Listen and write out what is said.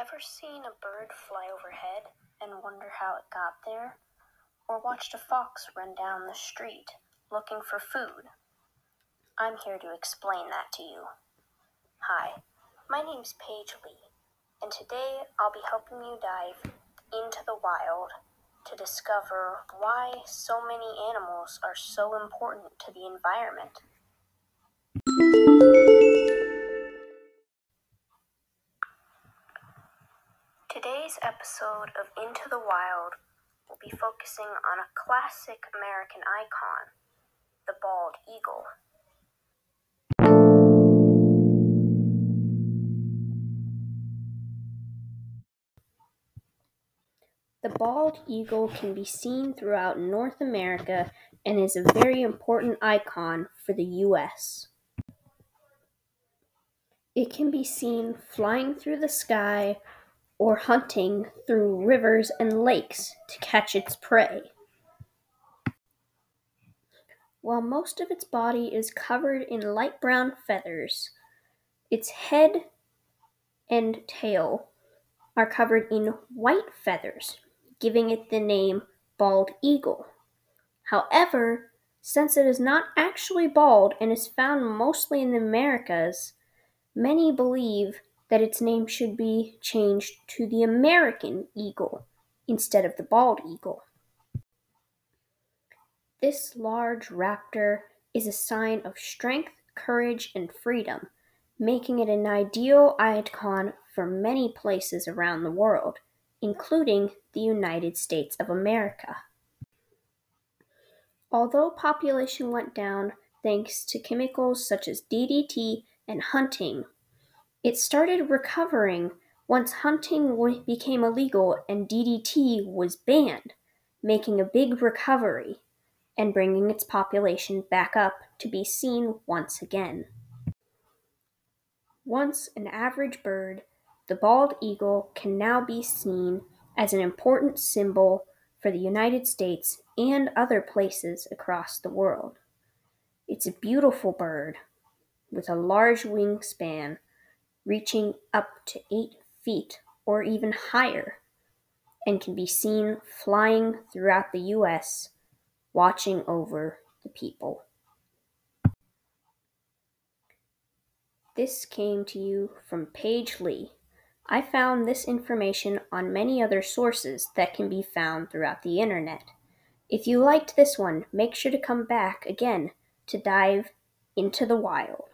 Ever seen a bird fly overhead and wonder how it got there? Or watched a fox run down the street looking for food? I'm here to explain that to you. Hi, my name's Paige Lee, and today I'll be helping you dive into the wild to discover why so many animals are so important to the environment. Today's episode of Into the Wild will be focusing on a classic American icon, the bald eagle. The bald eagle can be seen throughout North America and is a very important icon for the U.S. It can be seen flying through the sky or hunting through rivers and lakes to catch its prey. While most of its body is covered in light brown feathers, its head and tail are covered in white feathers, giving it the name bald eagle. However, since it is not actually bald and is found mostly in the Americas, many believe that its name should be changed to the American eagle instead of the bald eagle. This large raptor is a sign of strength, courage, and freedom, making it an ideal icon for many places around the world, including the United States of America. Although population went down thanks to chemicals such as DDT and hunting, it started recovering once hunting became illegal and DDT was banned, making a big recovery and bringing its population back up to be seen once again. Once an average bird, the bald eagle can now be seen as an important symbol for the United States and other places across the world. It's a beautiful bird with a large wingspan reaching up to 8 feet or even higher, and can be seen flying throughout the U.S., watching over the people. This came to you from Paige Lee. I found this information on many other sources that can be found throughout the internet. If you liked this one, make sure to come back again to dive into the wild.